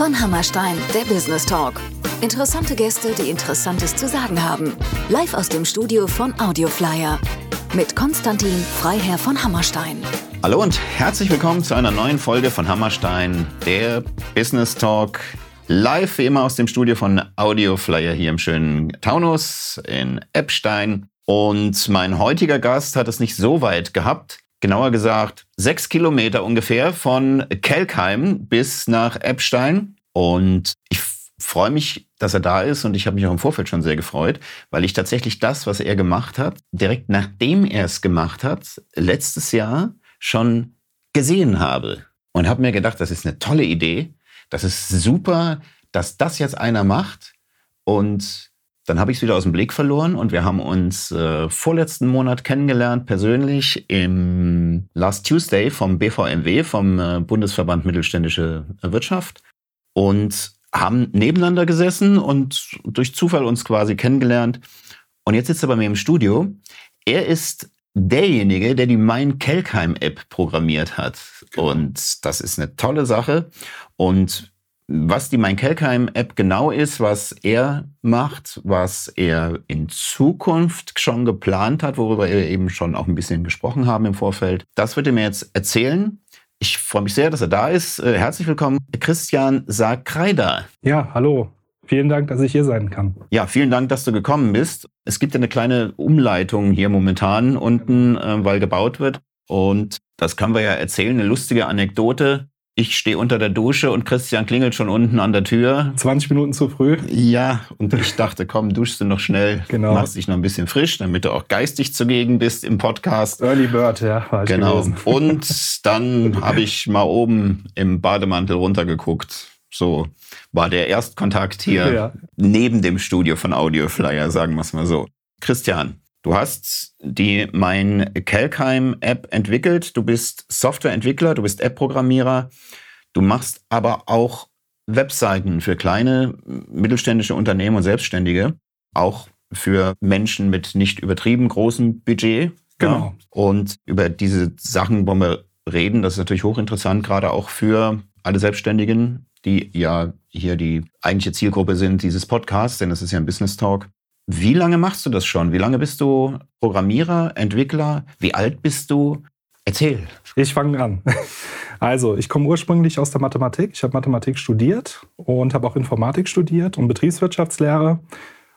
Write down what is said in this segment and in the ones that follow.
von Hammerstein, der Business Talk. Interessante Gäste, die Interessantes zu sagen haben. Live aus dem Studio von Audioflyer. Mit Konstantin Freiherr von Hammerstein. Hallo und herzlich willkommen zu einer neuen Folge von Hammerstein, der Business Talk. Live wie immer aus dem Studio von Audioflyer hier im schönen Taunus in Eppstein. Und mein heutiger Gast hat es nicht so weit gehabt genauer gesagt sechs Kilometer ungefähr von Kelkheim bis nach Eppstein. Und ich freue mich, dass er da ist und ich habe mich auch im Vorfeld schon sehr gefreut, weil ich tatsächlich das, was er gemacht hat, direkt nachdem er es gemacht hat, letztes Jahr schon gesehen habe. Und habe mir gedacht, das ist eine tolle Idee, das ist super, dass das jetzt einer macht. Und dann habe ich es wieder aus dem Blick verloren und wir haben uns äh, vorletzten Monat kennengelernt, persönlich im Last Tuesday vom BVMW, vom äh, Bundesverband Mittelständische Wirtschaft und haben nebeneinander gesessen und durch Zufall uns quasi kennengelernt. Und jetzt sitzt er bei mir im Studio. Er ist derjenige, der die Mein Kelkheim App programmiert hat. Genau. Und das ist eine tolle Sache. Und was die Mein Kelkheim-App genau ist, was er macht, was er in Zukunft schon geplant hat, worüber wir eben schon auch ein bisschen gesprochen haben im Vorfeld. Das wird er mir jetzt erzählen. Ich freue mich sehr, dass er da ist. Äh, herzlich willkommen, Christian Sarkreider. Ja, hallo. Vielen Dank, dass ich hier sein kann. Ja, vielen Dank, dass du gekommen bist. Es gibt ja eine kleine Umleitung hier momentan unten, äh, weil gebaut wird. Und das können wir ja erzählen, eine lustige Anekdote ich stehe unter der Dusche und Christian klingelt schon unten an der Tür. 20 Minuten zu früh? Ja, und ich dachte, komm, duschst du noch schnell, genau. machst dich noch ein bisschen frisch, damit du auch geistig zugegen bist im Podcast. Early Bird, ja. War ich genau. Gewesen. Und dann habe ich mal oben im Bademantel runtergeguckt. So war der Erstkontakt hier ja. neben dem Studio von Audioflyer, sagen wir es mal so. Christian, Du hast die Mein Kelkheim App entwickelt. Du bist Softwareentwickler, du bist App-Programmierer. Du machst aber auch Webseiten für kleine mittelständische Unternehmen und Selbstständige. Auch für Menschen mit nicht übertrieben großem Budget. Genau. Ja. Und über diese Sachen wollen wir reden. Das ist natürlich hochinteressant, gerade auch für alle Selbstständigen, die ja hier die eigentliche Zielgruppe sind dieses Podcasts, denn es ist ja ein Business Talk. Wie lange machst du das schon? Wie lange bist du Programmierer, Entwickler? Wie alt bist du? Erzähl. Ich fange an. Also, ich komme ursprünglich aus der Mathematik. Ich habe Mathematik studiert und habe auch Informatik studiert und Betriebswirtschaftslehre.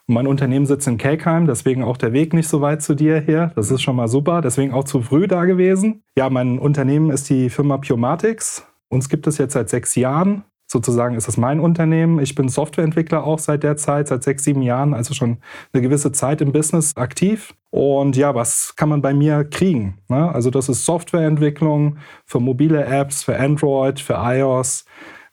Mein Unternehmen sitzt in Kelkheim, deswegen auch der Weg nicht so weit zu dir hier. Das ist schon mal super, deswegen auch zu früh da gewesen. Ja, mein Unternehmen ist die Firma Purematics. Uns gibt es jetzt seit sechs Jahren sozusagen ist das mein Unternehmen. Ich bin Softwareentwickler auch seit der Zeit, seit sechs, sieben Jahren, also schon eine gewisse Zeit im Business aktiv. Und ja, was kann man bei mir kriegen? Ne? Also das ist Softwareentwicklung für mobile Apps, für Android, für iOS.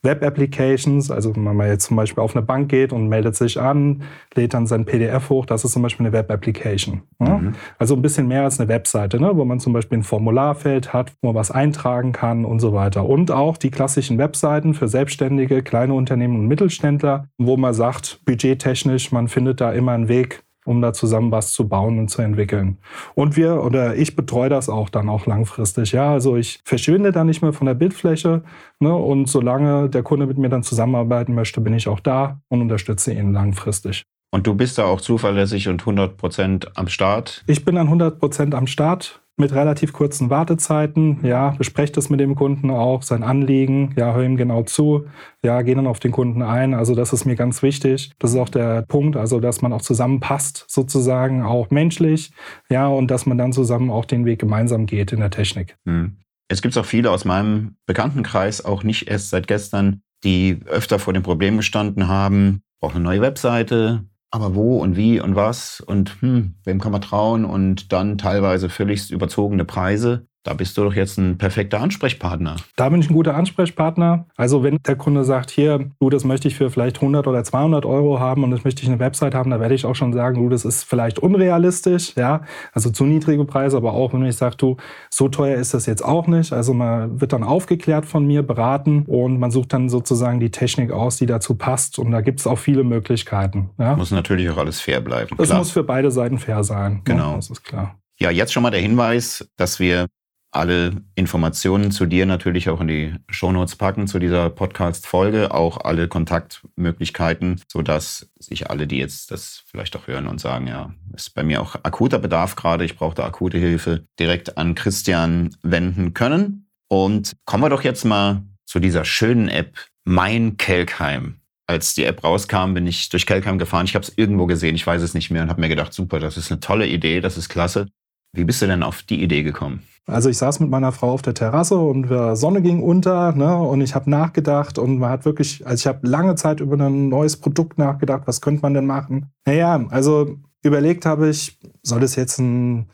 Web-Applications, also wenn man jetzt zum Beispiel auf eine Bank geht und meldet sich an, lädt dann sein PDF hoch, das ist zum Beispiel eine Web-Application. Ne? Mhm. Also ein bisschen mehr als eine Webseite, ne? wo man zum Beispiel ein Formularfeld hat, wo man was eintragen kann und so weiter. Und auch die klassischen Webseiten für Selbstständige, kleine Unternehmen und Mittelständler, wo man sagt, budgettechnisch, man findet da immer einen Weg, um da zusammen was zu bauen und zu entwickeln. Und wir oder ich betreue das auch dann auch langfristig. Ja, also ich verschwinde da nicht mehr von der Bildfläche. Ne, und solange der Kunde mit mir dann zusammenarbeiten möchte, bin ich auch da und unterstütze ihn langfristig. Und du bist da auch zuverlässig und 100 Prozent am Start? Ich bin dann 100 Prozent am Start mit relativ kurzen Wartezeiten. Ja, besprecht es mit dem Kunden auch, sein Anliegen. Ja, hör ihm genau zu. Ja, geh dann auf den Kunden ein. Also das ist mir ganz wichtig. Das ist auch der Punkt, also dass man auch zusammenpasst, sozusagen auch menschlich. Ja, und dass man dann zusammen auch den Weg gemeinsam geht in der Technik. Hm. Es gibt auch viele aus meinem Bekanntenkreis, auch nicht erst seit gestern, die öfter vor dem Problem gestanden haben, auch eine neue Webseite, aber wo und wie und was und hm, wem kann man trauen und dann teilweise völlig überzogene Preise. Da bist du doch jetzt ein perfekter Ansprechpartner. Da bin ich ein guter Ansprechpartner. Also wenn der Kunde sagt, hier, du, das möchte ich für vielleicht 100 oder 200 Euro haben und das möchte ich eine Website haben, da werde ich auch schon sagen, du, das ist vielleicht unrealistisch, ja, also zu niedrige Preise, aber auch wenn ich sage, du, so teuer ist das jetzt auch nicht. Also man wird dann aufgeklärt von mir, beraten und man sucht dann sozusagen die Technik aus, die dazu passt und da gibt es auch viele Möglichkeiten. Ja? Muss natürlich auch alles fair bleiben. Das klar. muss für beide Seiten fair sein. Genau. Ja, das ist klar. Ja, jetzt schon mal der Hinweis, dass wir alle Informationen zu dir natürlich auch in die Shownotes packen zu dieser Podcast-Folge, auch alle Kontaktmöglichkeiten, sodass sich alle, die jetzt das vielleicht auch hören und sagen, ja, ist bei mir auch akuter Bedarf gerade, ich brauche da akute Hilfe, direkt an Christian wenden können. Und kommen wir doch jetzt mal zu dieser schönen App Mein Kelkheim. Als die App rauskam, bin ich durch Kelkheim gefahren. Ich habe es irgendwo gesehen, ich weiß es nicht mehr und habe mir gedacht, super, das ist eine tolle Idee, das ist klasse. Wie bist du denn auf die Idee gekommen? Also ich saß mit meiner Frau auf der Terrasse und die Sonne ging unter ne, und ich habe nachgedacht und man hat wirklich, also ich habe lange Zeit über ein neues Produkt nachgedacht, was könnte man denn machen? Naja, also überlegt habe ich, soll das jetzt ein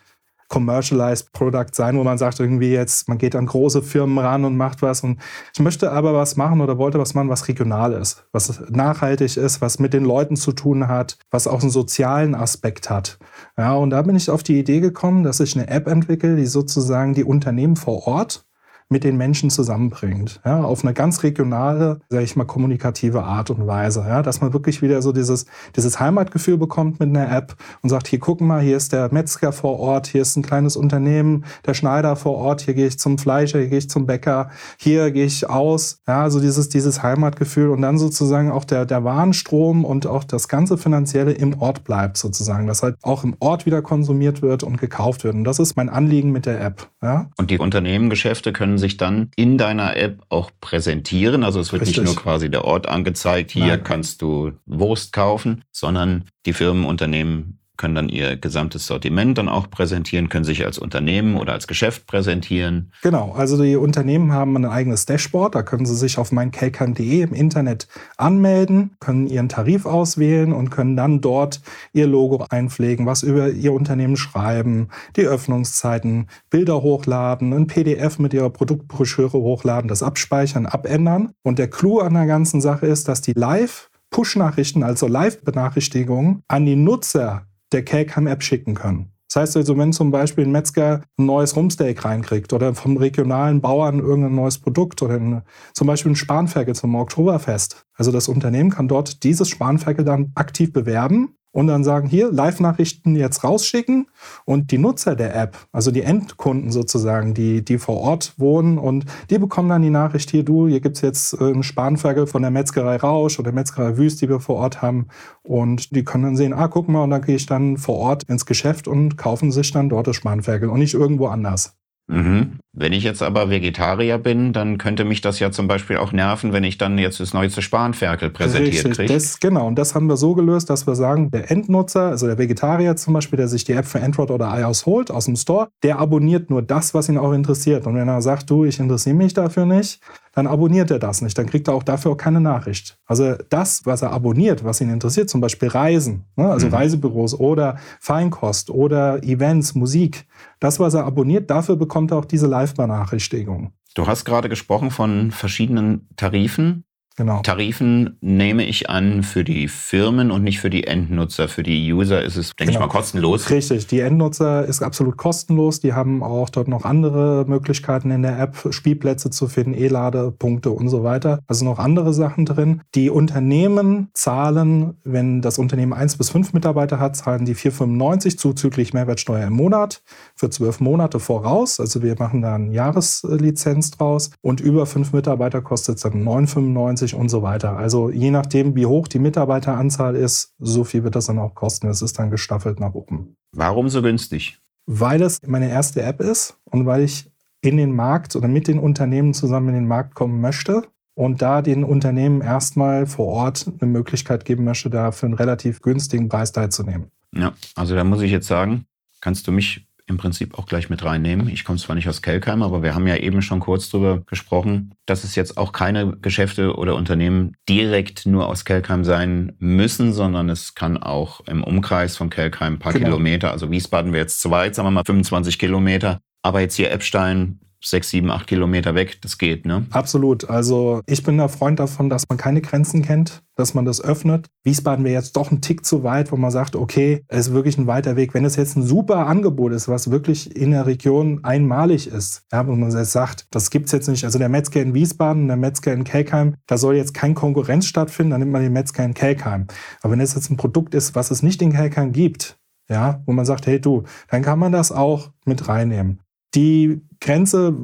commercialized Product sein, wo man sagt irgendwie jetzt, man geht an große Firmen ran und macht was. Und ich möchte aber was machen oder wollte was machen, was regional ist, was nachhaltig ist, was mit den Leuten zu tun hat, was auch einen sozialen Aspekt hat. Ja, und da bin ich auf die Idee gekommen, dass ich eine App entwickle, die sozusagen die Unternehmen vor Ort mit den Menschen zusammenbringt. Ja, auf eine ganz regionale, sage ich mal, kommunikative Art und Weise. Ja, dass man wirklich wieder so dieses, dieses Heimatgefühl bekommt mit einer App und sagt, hier gucken mal, hier ist der Metzger vor Ort, hier ist ein kleines Unternehmen, der Schneider vor Ort, hier gehe ich zum Fleischer, hier gehe ich zum Bäcker, hier gehe ich aus. Ja, also dieses, dieses Heimatgefühl und dann sozusagen auch der, der Warenstrom und auch das ganze Finanzielle im Ort bleibt sozusagen, dass halt auch im Ort wieder konsumiert wird und gekauft wird. Und das ist mein Anliegen mit der App. Ja? Und die Unternehmengeschäfte können können sich dann in deiner App auch präsentieren. Also es wird Richtig. nicht nur quasi der Ort angezeigt, hier Nein. kannst du Wurst kaufen, sondern die Firmen, Unternehmen können dann ihr gesamtes Sortiment dann auch präsentieren, können sich als Unternehmen oder als Geschäft präsentieren. Genau, also die Unternehmen haben ein eigenes Dashboard, da können sie sich auf meinkelkern.de im Internet anmelden, können ihren Tarif auswählen und können dann dort ihr Logo einpflegen, was über ihr Unternehmen schreiben, die Öffnungszeiten, Bilder hochladen, ein PDF mit ihrer Produktbroschüre hochladen, das abspeichern, abändern. Und der Clou an der ganzen Sache ist, dass die live Push-Nachrichten, also Live-Benachrichtigungen an die Nutzer der Cakeham-App schicken können. Das heißt also, wenn zum Beispiel ein Metzger ein neues Rumsteak reinkriegt oder vom regionalen Bauern irgendein neues Produkt oder ein, zum Beispiel ein Spanferkel zum Oktoberfest. Also das Unternehmen kann dort dieses Spanferkel dann aktiv bewerben und dann sagen, hier Live-Nachrichten jetzt rausschicken und die Nutzer der App, also die Endkunden sozusagen, die, die vor Ort wohnen und die bekommen dann die Nachricht, hier du, hier gibt es jetzt äh, einen Spanferkel von der Metzgerei Rausch oder der Metzgerei Wüst, die wir vor Ort haben und die können dann sehen, ah, guck mal, und dann gehe ich dann vor Ort ins Geschäft und kaufen sich dann dort das Spanferkel und nicht irgendwo anders. Mhm. Wenn ich jetzt aber Vegetarier bin, dann könnte mich das ja zum Beispiel auch nerven, wenn ich dann jetzt das neueste Spanferkel präsentiert kriege. Genau, und das haben wir so gelöst, dass wir sagen, der Endnutzer, also der Vegetarier zum Beispiel, der sich die App für Android oder iOS holt aus dem Store, der abonniert nur das, was ihn auch interessiert. Und wenn er sagt, du, ich interessiere mich dafür nicht, dann abonniert er das nicht. Dann kriegt er auch dafür auch keine Nachricht. Also das, was er abonniert, was ihn interessiert, zum Beispiel Reisen, ne, also mhm. Reisebüros oder Feinkost oder Events, Musik, das, was er abonniert, dafür bekommt er auch diese Live-Benachrichtigung. Du hast gerade gesprochen von verschiedenen Tarifen. Genau. Tarifen nehme ich an für die Firmen und nicht für die Endnutzer. Für die User ist es, denke genau. ich mal, kostenlos. Richtig, die Endnutzer ist absolut kostenlos. Die haben auch dort noch andere Möglichkeiten in der App, Spielplätze zu finden, E-Ladepunkte und so weiter. Also noch andere Sachen drin. Die Unternehmen zahlen, wenn das Unternehmen eins bis fünf Mitarbeiter hat, zahlen die 4,95 zuzüglich Mehrwertsteuer im Monat für zwölf Monate voraus. Also wir machen da eine Jahreslizenz draus. Und über fünf Mitarbeiter kostet es dann 9,95 20 und so weiter. Also je nachdem, wie hoch die Mitarbeiteranzahl ist, so viel wird das dann auch kosten. Es ist dann gestaffelt nach oben. Warum so günstig? Weil es meine erste App ist und weil ich in den Markt oder mit den Unternehmen zusammen in den Markt kommen möchte und da den Unternehmen erstmal vor Ort eine Möglichkeit geben möchte, da für einen relativ günstigen Preis teilzunehmen. Ja, also da muss ich jetzt sagen, kannst du mich im Prinzip auch gleich mit reinnehmen. Ich komme zwar nicht aus Kelkheim, aber wir haben ja eben schon kurz darüber gesprochen, dass es jetzt auch keine Geschäfte oder Unternehmen direkt nur aus Kelkheim sein müssen, sondern es kann auch im Umkreis von Kelkheim ein paar genau. Kilometer, also Wiesbaden wäre jetzt zu weit, sagen wir mal 25 Kilometer, aber jetzt hier Eppstein sechs, sieben, acht Kilometer weg, das geht, ne? Absolut. Also ich bin der Freund davon, dass man keine Grenzen kennt, dass man das öffnet. Wiesbaden wäre jetzt doch ein Tick zu weit, wo man sagt, okay, es ist wirklich ein weiter Weg. Wenn es jetzt ein super Angebot ist, was wirklich in der Region einmalig ist, ja, wo man jetzt sagt, das gibt es jetzt nicht. Also der Metzger in Wiesbaden, der Metzger in Kelkheim, da soll jetzt kein Konkurrenz stattfinden, dann nimmt man den Metzger in Kelkheim. Aber wenn es jetzt ein Produkt ist, was es nicht in Kelkheim gibt, ja, wo man sagt, hey du, dann kann man das auch mit reinnehmen. Die Grenze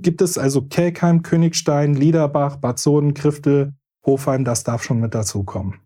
gibt es also Kelkheim, Königstein, Liederbach, Bad Soden, Kriftel, Hofheim, das darf schon mit dazukommen.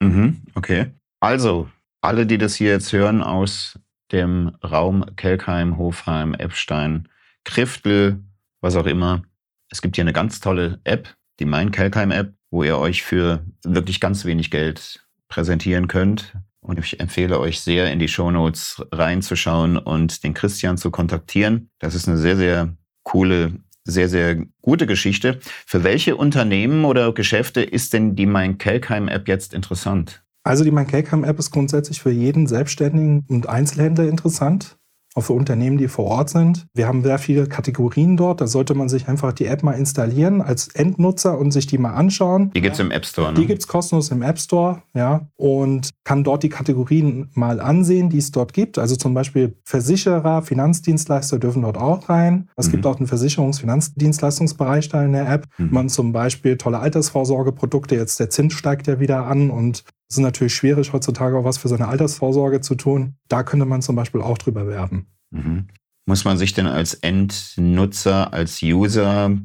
Mhm, okay. Also, alle, die das hier jetzt hören aus dem Raum Kelkheim, Hofheim, Eppstein, Kriftel, was auch immer. Es gibt hier eine ganz tolle App, die Mein Kelkheim App, wo ihr euch für wirklich ganz wenig Geld präsentieren könnt. Und ich empfehle euch sehr, in die Shownotes reinzuschauen und den Christian zu kontaktieren. Das ist eine sehr, sehr coole, sehr, sehr gute Geschichte. Für welche Unternehmen oder Geschäfte ist denn die Mein Kelkheim App jetzt interessant? Also die Mein Kelkheim App ist grundsätzlich für jeden Selbstständigen und Einzelhändler interessant auch für Unternehmen, die vor Ort sind. Wir haben sehr viele Kategorien dort. Da sollte man sich einfach die App mal installieren als Endnutzer und sich die mal anschauen. Die gibt's im App Store, ne? Die gibt's kostenlos im App Store, ja. Und kann dort die Kategorien mal ansehen, die es dort gibt. Also zum Beispiel Versicherer, Finanzdienstleister dürfen dort auch rein. Es mhm. gibt auch einen Versicherungs-Finanzdienstleistungsbereich da in der App. Mhm. Man zum Beispiel tolle Altersvorsorgeprodukte, jetzt der Zins steigt ja wieder an und es ist natürlich schwierig, heutzutage auch was für seine Altersvorsorge zu tun. Da könnte man zum Beispiel auch drüber werben. Mhm. Muss man sich denn als Endnutzer, als User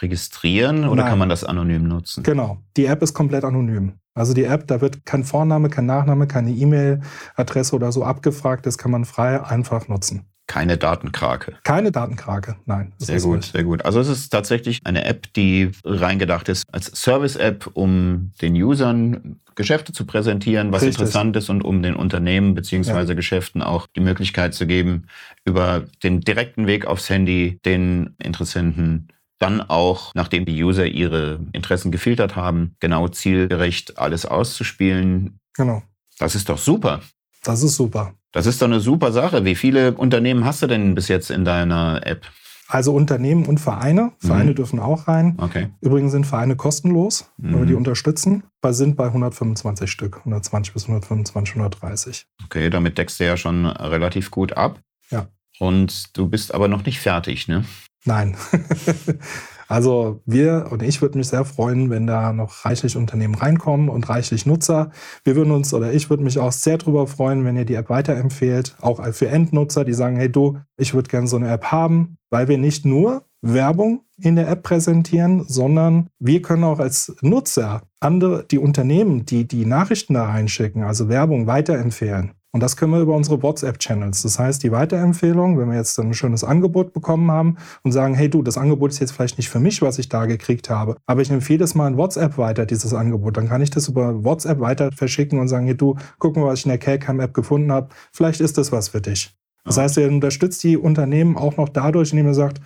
registrieren oder Nein. kann man das anonym nutzen? Genau. Die App ist komplett anonym. Also die App, da wird kein Vorname, kein Nachname, keine E-Mail-Adresse oder so abgefragt. Das kann man frei einfach nutzen. Keine Datenkrake. Keine Datenkrake, nein. Sehr gut, nicht. sehr gut. Also es ist tatsächlich eine App, die reingedacht ist als Service-App, um den Usern Geschäfte zu präsentieren, was Richtig. interessant ist und um den Unternehmen beziehungsweise ja. Geschäften auch die Möglichkeit zu geben, über den direkten Weg aufs Handy den Interessenten dann auch, nachdem die User ihre Interessen gefiltert haben, genau zielgerecht alles auszuspielen. Genau. Das ist doch super. Das ist super. Das ist doch eine super Sache. Wie viele Unternehmen hast du denn bis jetzt in deiner App? Also Unternehmen und Vereine. Vereine mhm. dürfen auch rein. Okay. Übrigens sind Vereine kostenlos, mhm. wenn wir die unterstützen. Wir sind bei 125 Stück, 120 bis 125, 130. Okay, damit deckst du ja schon relativ gut ab. Ja. Und du bist aber noch nicht fertig, ne? Nein. Also wir und ich würde mich sehr freuen, wenn da noch reichlich Unternehmen reinkommen und reichlich Nutzer. Wir würden uns oder ich würde mich auch sehr darüber freuen, wenn ihr die App weiterempfehlt, auch für Endnutzer, die sagen, hey du, ich würde gerne so eine App haben, weil wir nicht nur Werbung in der App präsentieren, sondern wir können auch als Nutzer andere, die Unternehmen, die die Nachrichten da reinschicken, also Werbung weiterempfehlen. Und das können wir über unsere WhatsApp-Channels. Das heißt, die Weiterempfehlung, wenn wir jetzt ein schönes Angebot bekommen haben und sagen, hey du, das Angebot ist jetzt vielleicht nicht für mich, was ich da gekriegt habe, aber ich empfehle das mal in WhatsApp weiter, dieses Angebot. Dann kann ich das über WhatsApp weiter verschicken und sagen, hey du, guck mal, was ich in der Calcam-App gefunden habe. Vielleicht ist das was für dich. Das heißt, ihr unterstützt die Unternehmen auch noch dadurch, indem ihr sagt,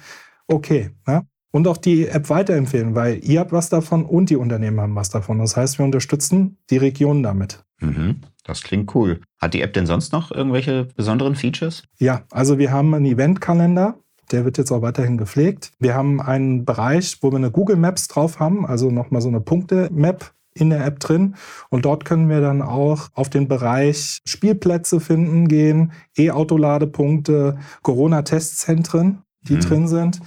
okay, ja, und auch die App weiterempfehlen, weil ihr habt was davon und die Unternehmen haben was davon. Das heißt, wir unterstützen die Region damit. Mhm, das klingt cool. Hat die App denn sonst noch irgendwelche besonderen Features? Ja, also wir haben einen Eventkalender. Der wird jetzt auch weiterhin gepflegt. Wir haben einen Bereich, wo wir eine Google Maps drauf haben, also nochmal so eine Punkte-Map in der App drin. Und dort können wir dann auch auf den Bereich Spielplätze finden gehen, E-Autoladepunkte, Corona-Testzentren, die mhm. drin sind.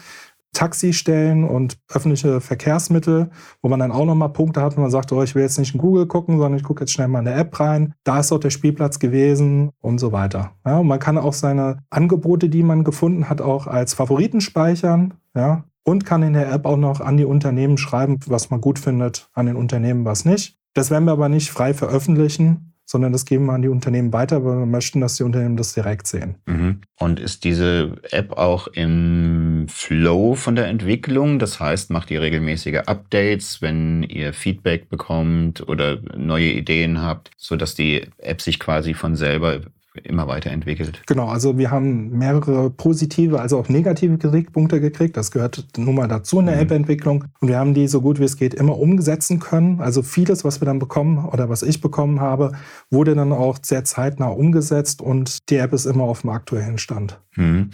Taxistellen und öffentliche Verkehrsmittel, wo man dann auch nochmal Punkte hat, wo man sagt, oh, ich will jetzt nicht in Google gucken, sondern ich gucke jetzt schnell mal in der App rein. Da ist dort der Spielplatz gewesen und so weiter. Ja, und man kann auch seine Angebote, die man gefunden hat, auch als Favoriten speichern. Ja, und kann in der App auch noch an die Unternehmen schreiben, was man gut findet, an den Unternehmen was nicht. Das werden wir aber nicht frei veröffentlichen, sondern das geben wir an die Unternehmen weiter, weil wir möchten, dass die Unternehmen das direkt sehen. Mhm. Und ist diese App auch im Flow von der Entwicklung? Das heißt, macht ihr regelmäßige Updates, wenn ihr Feedback bekommt oder neue Ideen habt, sodass die App sich quasi von selber immer weiterentwickelt. Genau, also wir haben mehrere positive, also auch negative Kritikpunkte gekriegt. Das gehört nun mal dazu in der mhm. App-Entwicklung. Und wir haben die so gut wie es geht immer umsetzen können. Also vieles, was wir dann bekommen oder was ich bekommen habe, wurde dann auch sehr zeitnah umgesetzt und die App ist immer auf dem aktuellen Stand. Mhm.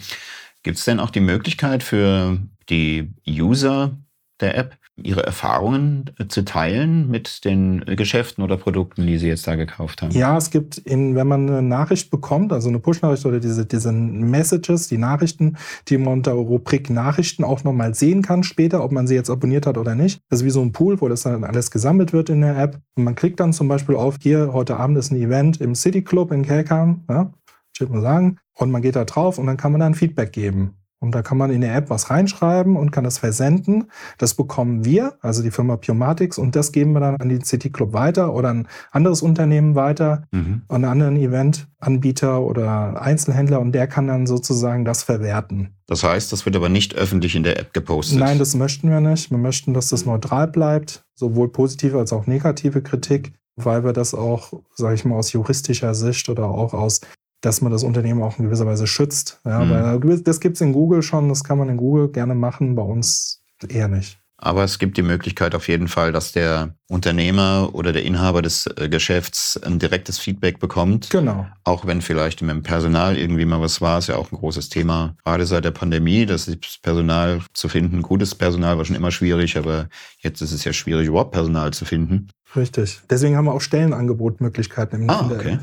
Gibt es denn auch die Möglichkeit für die User der App, ihre Erfahrungen äh, zu teilen mit den Geschäften oder Produkten, die Sie jetzt da gekauft haben? Ja, es gibt, in, wenn man eine Nachricht bekommt, also eine Push-Nachricht oder diese, diese Messages, die Nachrichten, die man unter Rubrik Nachrichten auch nochmal sehen kann später, ob man sie jetzt abonniert hat oder nicht. Das ist wie so ein Pool, wo das dann alles gesammelt wird in der App. Und man klickt dann zum Beispiel auf, hier, heute Abend ist ein Event im City Club in Kelkam, ja, ich würde mal sagen. Und man geht da drauf und dann kann man dann Feedback geben. Und da kann man in der App was reinschreiben und kann das versenden. Das bekommen wir, also die Firma Pneumatics, und das geben wir dann an den City Club weiter oder ein anderes Unternehmen weiter, mhm. an einen anderen Eventanbieter oder Einzelhändler und der kann dann sozusagen das verwerten. Das heißt, das wird aber nicht öffentlich in der App gepostet. Nein, das möchten wir nicht. Wir möchten, dass das neutral bleibt, sowohl positive als auch negative Kritik, weil wir das auch, sage ich mal, aus juristischer Sicht oder auch aus dass man das Unternehmen auch in gewisser Weise schützt. Ja, mhm. weil das gibt es in Google schon, das kann man in Google gerne machen, bei uns eher nicht. Aber es gibt die Möglichkeit auf jeden Fall, dass der Unternehmer oder der Inhaber des äh, Geschäfts ein direktes Feedback bekommt. Genau. Auch wenn vielleicht mit dem Personal irgendwie mal was war, ist ja auch ein großes Thema. Gerade seit der Pandemie, das Personal zu finden, gutes Personal war schon immer schwierig, aber jetzt ist es ja schwierig, überhaupt Personal zu finden. Richtig. Deswegen haben wir auch Stellenangebotmöglichkeiten im ah, okay.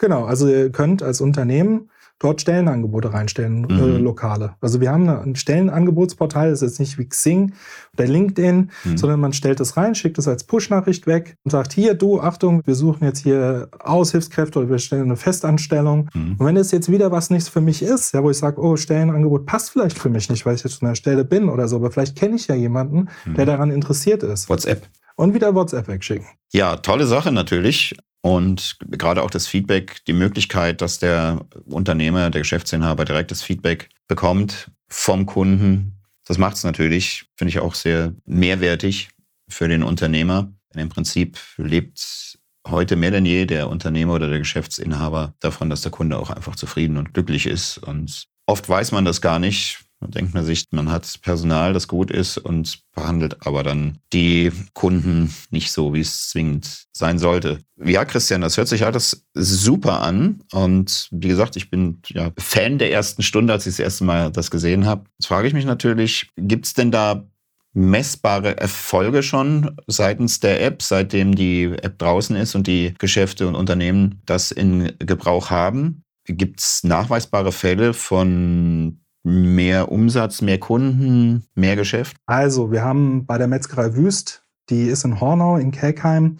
Genau, also ihr könnt als Unternehmen dort Stellenangebote reinstellen, äh, mhm. äh, lokale. Also wir haben ein Stellenangebotsportal, das ist jetzt nicht wie Xing oder LinkedIn, mhm. sondern man stellt es rein, schickt es als Push-Nachricht weg und sagt, hier, du, Achtung, wir suchen jetzt hier Aushilfskräfte oder wir stellen eine Festanstellung. Mhm. Und wenn es jetzt wieder was nichts für mich ist, ja, wo ich sage, oh, Stellenangebot passt vielleicht für mich nicht, weil ich jetzt an der Stelle bin oder so, aber vielleicht kenne ich ja jemanden, der mhm. daran interessiert ist. WhatsApp. Und wieder WhatsApp wegschicken. Ja, tolle Sache natürlich. Und gerade auch das Feedback, die Möglichkeit, dass der Unternehmer, der Geschäftsinhaber direktes Feedback bekommt vom Kunden, das macht es natürlich, finde ich auch sehr mehrwertig für den Unternehmer. Denn Im Prinzip lebt heute mehr denn je der Unternehmer oder der Geschäftsinhaber davon, dass der Kunde auch einfach zufrieden und glücklich ist. Und oft weiß man das gar nicht, man denkt man sich, man hat Personal, das gut ist und behandelt aber dann die Kunden nicht so, wie es zwingend sein sollte. Ja, Christian, das hört sich alles super an. Und wie gesagt, ich bin ja Fan der ersten Stunde, als ich das erste Mal das gesehen habe. Jetzt frage ich mich natürlich, gibt es denn da messbare Erfolge schon seitens der App, seitdem die App draußen ist und die Geschäfte und Unternehmen das in Gebrauch haben? Gibt es nachweisbare Fälle von mehr Umsatz, mehr Kunden, mehr Geschäft? Also, wir haben bei der Metzgerei Wüst, die ist in Hornau, in Kelkheim,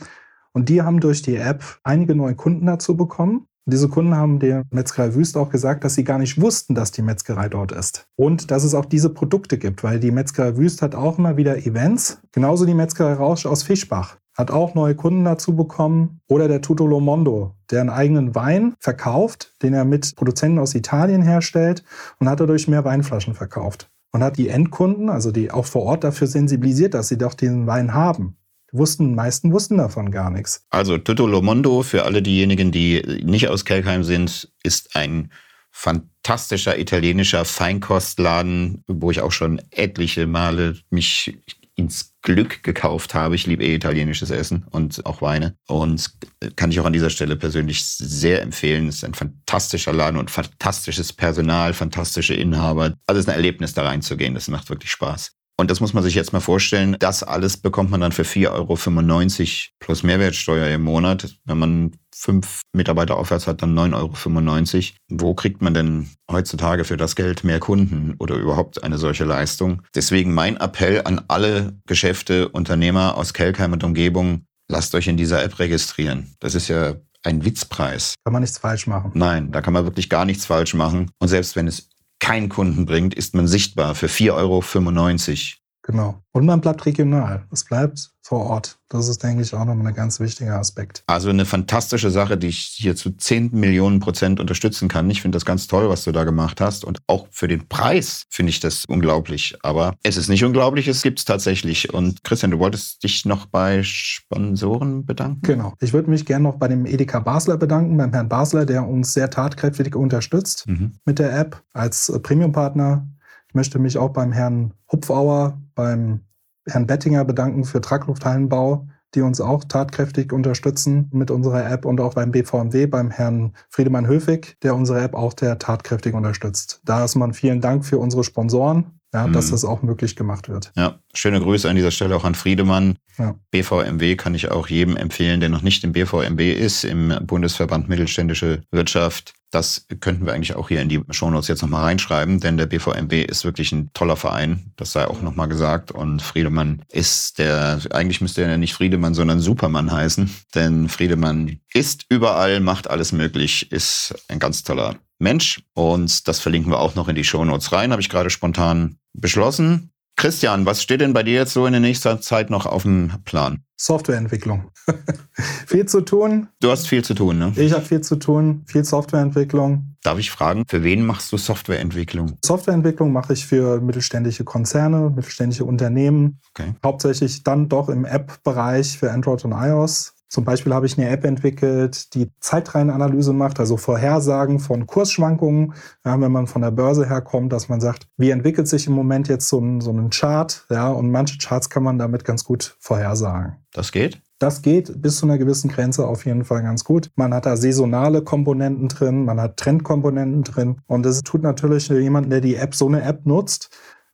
und die haben durch die App einige neue Kunden dazu bekommen. Diese Kunden haben der Metzgerei Wüst auch gesagt, dass sie gar nicht wussten, dass die Metzgerei dort ist. Und dass es auch diese Produkte gibt, weil die Metzgerei Wüst hat auch immer wieder Events. Genauso die Metzgerei Rausch aus Fischbach hat auch neue Kunden dazu bekommen. Oder der Tutolo Mondo, der einen eigenen Wein verkauft, den er mit Produzenten aus Italien herstellt und hat dadurch mehr Weinflaschen verkauft. Und hat die Endkunden, also die auch vor Ort dafür sensibilisiert, dass sie doch diesen Wein haben. Die wussten, die meisten wussten davon gar nichts. Also Tutolo Mondo, für alle diejenigen, die nicht aus Kelkheim sind, ist ein fantastischer italienischer Feinkostladen, wo ich auch schon etliche Male mich ins Glück gekauft habe. Ich liebe eh italienisches Essen und auch Weine. Und kann ich auch an dieser Stelle persönlich sehr empfehlen. Es ist ein fantastischer Laden und fantastisches Personal, fantastische Inhaber. Also es ist ein Erlebnis, da reinzugehen. Das macht wirklich Spaß. Und das muss man sich jetzt mal vorstellen. Das alles bekommt man dann für 4,95 Euro plus Mehrwertsteuer im Monat. Wenn man fünf Mitarbeiter aufwärts hat, dann 9,95 Euro. Wo kriegt man denn heutzutage für das Geld mehr Kunden oder überhaupt eine solche Leistung? Deswegen mein Appell an alle Geschäfte, Unternehmer aus Kelkheim und Umgebung, lasst euch in dieser App registrieren. Das ist ja ein Witzpreis. Kann man nichts falsch machen. Nein, da kann man wirklich gar nichts falsch machen. Und selbst wenn es keinen Kunden bringt, ist man sichtbar für 4,95 Euro. Genau. Und man bleibt regional. Es bleibt vor Ort. Das ist, denke ich, auch nochmal ein ganz wichtiger Aspekt. Also eine fantastische Sache, die ich hier zu 10 Millionen Prozent unterstützen kann. Ich finde das ganz toll, was du da gemacht hast. Und auch für den Preis finde ich das unglaublich. Aber es ist nicht unglaublich, es gibt es tatsächlich. Und Christian, du wolltest dich noch bei Sponsoren bedanken? Genau. Ich würde mich gerne noch bei dem Edeka Basler bedanken, beim Herrn Basler, der uns sehr tatkräftig unterstützt mhm. mit der App als Premium-Partner. Ich möchte mich auch beim Herrn Hupfauer, beim Herrn Bettinger bedanken für Traglufthallenbau, die uns auch tatkräftig unterstützen mit unserer App und auch beim BVMW, beim Herrn Friedemann Höfig, der unsere App auch sehr tatkräftig unterstützt. Da ist man vielen Dank für unsere Sponsoren, ja, mhm. dass das auch möglich gemacht wird. Ja, schöne Grüße an dieser Stelle auch an Friedemann. Ja. BVMW kann ich auch jedem empfehlen, der noch nicht im BVMW ist, im Bundesverband Mittelständische Wirtschaft. Das könnten wir eigentlich auch hier in die Shownotes jetzt nochmal reinschreiben, denn der BVMW ist wirklich ein toller Verein. Das sei auch nochmal gesagt. Und Friedemann ist der, eigentlich müsste er ja nicht Friedemann, sondern Supermann heißen. Denn Friedemann ist überall, macht alles möglich, ist ein ganz toller Mensch. Und das verlinken wir auch noch in die Shownotes rein, habe ich gerade spontan beschlossen. Christian, was steht denn bei dir jetzt so in der nächsten Zeit noch auf dem Plan? Softwareentwicklung. viel zu tun. Du hast viel zu tun, ne? Ich habe viel zu tun, viel Softwareentwicklung. Darf ich fragen, für wen machst du Softwareentwicklung? Softwareentwicklung mache ich für mittelständische Konzerne, mittelständische Unternehmen. Okay. Hauptsächlich dann doch im App-Bereich für Android und iOS. Zum Beispiel habe ich eine App entwickelt, die Zeitreihenanalyse macht, also Vorhersagen von Kursschwankungen, ja, wenn man von der Börse herkommt, dass man sagt, wie entwickelt sich im Moment jetzt so ein, so ein Chart, ja, und manche Charts kann man damit ganz gut vorhersagen. Das geht? Das geht bis zu einer gewissen Grenze auf jeden Fall ganz gut. Man hat da saisonale Komponenten drin, man hat Trendkomponenten drin und das tut natürlich jemand, der die App, so eine App nutzt,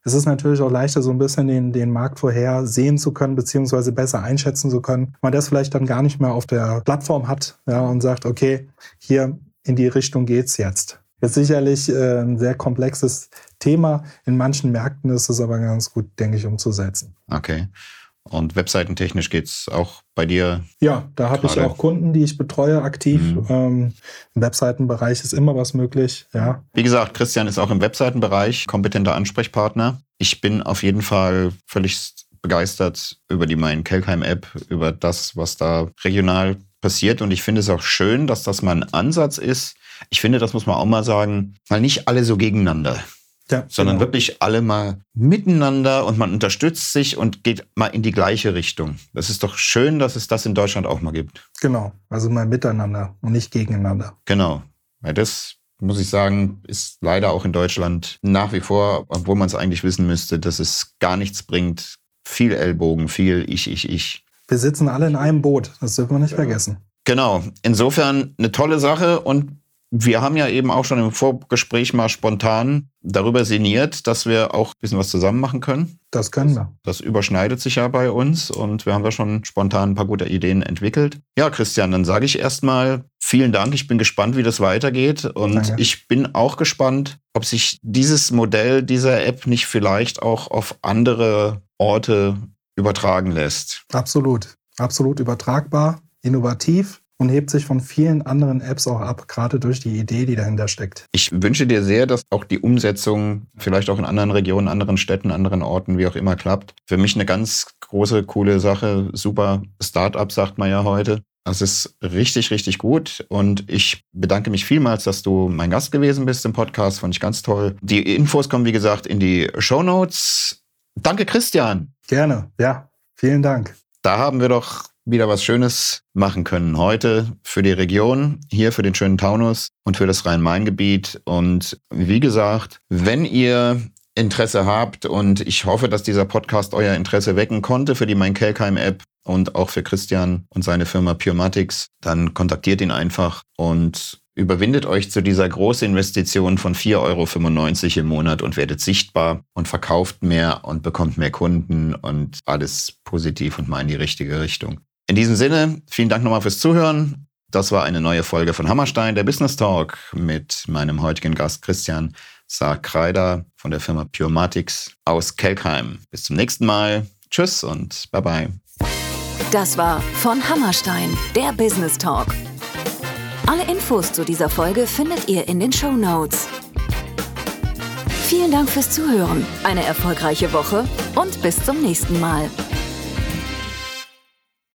es ist natürlich auch leichter, so ein bisschen den, den Markt vorher sehen zu können, beziehungsweise besser einschätzen zu können. Man das vielleicht dann gar nicht mehr auf der Plattform hat ja, und sagt, okay, hier in die Richtung geht's jetzt. Jetzt sicherlich äh, ein sehr komplexes Thema. In manchen Märkten ist es aber ganz gut, denke ich, umzusetzen. Okay. Und webseitentechnisch geht es auch bei dir? Ja, da habe ich auch Kunden, die ich betreue aktiv. Mhm. Ähm, Im Webseitenbereich ist immer was möglich, ja. Wie gesagt, Christian ist auch im Webseitenbereich kompetenter Ansprechpartner. Ich bin auf jeden Fall völlig begeistert über die Mein Kelkheim-App, über das, was da regional passiert. Und ich finde es auch schön, dass das mal ein Ansatz ist. Ich finde, das muss man auch mal sagen, mal nicht alle so gegeneinander. Ja, sondern genau. wirklich alle mal miteinander und man unterstützt sich und geht mal in die gleiche Richtung. Das ist doch schön, dass es das in Deutschland auch mal gibt. Genau, also mal miteinander und nicht gegeneinander. Genau, weil das muss ich sagen, ist leider auch in Deutschland nach wie vor, obwohl man es eigentlich wissen müsste, dass es gar nichts bringt. Viel Ellbogen, viel Ich, Ich, Ich. Wir sitzen alle in einem Boot, das dürfen wir nicht vergessen. Genau, insofern eine tolle Sache und wir haben ja eben auch schon im Vorgespräch mal spontan darüber sinniert, dass wir auch ein bisschen was zusammen machen können. Das können wir. Das überschneidet sich ja bei uns und wir haben da schon spontan ein paar gute Ideen entwickelt. Ja, Christian, dann sage ich erstmal vielen Dank. Ich bin gespannt, wie das weitergeht und Danke. ich bin auch gespannt, ob sich dieses Modell dieser App nicht vielleicht auch auf andere Orte übertragen lässt. Absolut, absolut übertragbar, innovativ und hebt sich von vielen anderen Apps auch ab, gerade durch die Idee, die dahinter steckt. Ich wünsche dir sehr, dass auch die Umsetzung vielleicht auch in anderen Regionen, anderen Städten, anderen Orten, wie auch immer klappt. Für mich eine ganz große, coole Sache. Super Startup, sagt man ja heute. Das ist richtig, richtig gut. Und ich bedanke mich vielmals, dass du mein Gast gewesen bist im Podcast. Fand ich ganz toll. Die Infos kommen, wie gesagt, in die Show Notes. Danke, Christian. Gerne. Ja, vielen Dank. Da haben wir doch wieder was Schönes machen können heute für die Region, hier für den schönen Taunus und für das Rhein-Main-Gebiet. Und wie gesagt, wenn ihr Interesse habt und ich hoffe, dass dieser Podcast euer Interesse wecken konnte für die Mein Kelkheim App und auch für Christian und seine Firma Purematics, dann kontaktiert ihn einfach und überwindet euch zu dieser Großinvestition von 4,95 Euro im Monat und werdet sichtbar und verkauft mehr und bekommt mehr Kunden und alles positiv und mal in die richtige Richtung. In diesem Sinne, vielen Dank nochmal fürs Zuhören. Das war eine neue Folge von Hammerstein, der Business Talk mit meinem heutigen Gast Christian Saar-Kreider von der Firma Purematics aus Kelkheim. Bis zum nächsten Mal. Tschüss und bye bye. Das war von Hammerstein, der Business Talk. Alle Infos zu dieser Folge findet ihr in den Show Notes. Vielen Dank fürs Zuhören, eine erfolgreiche Woche und bis zum nächsten Mal.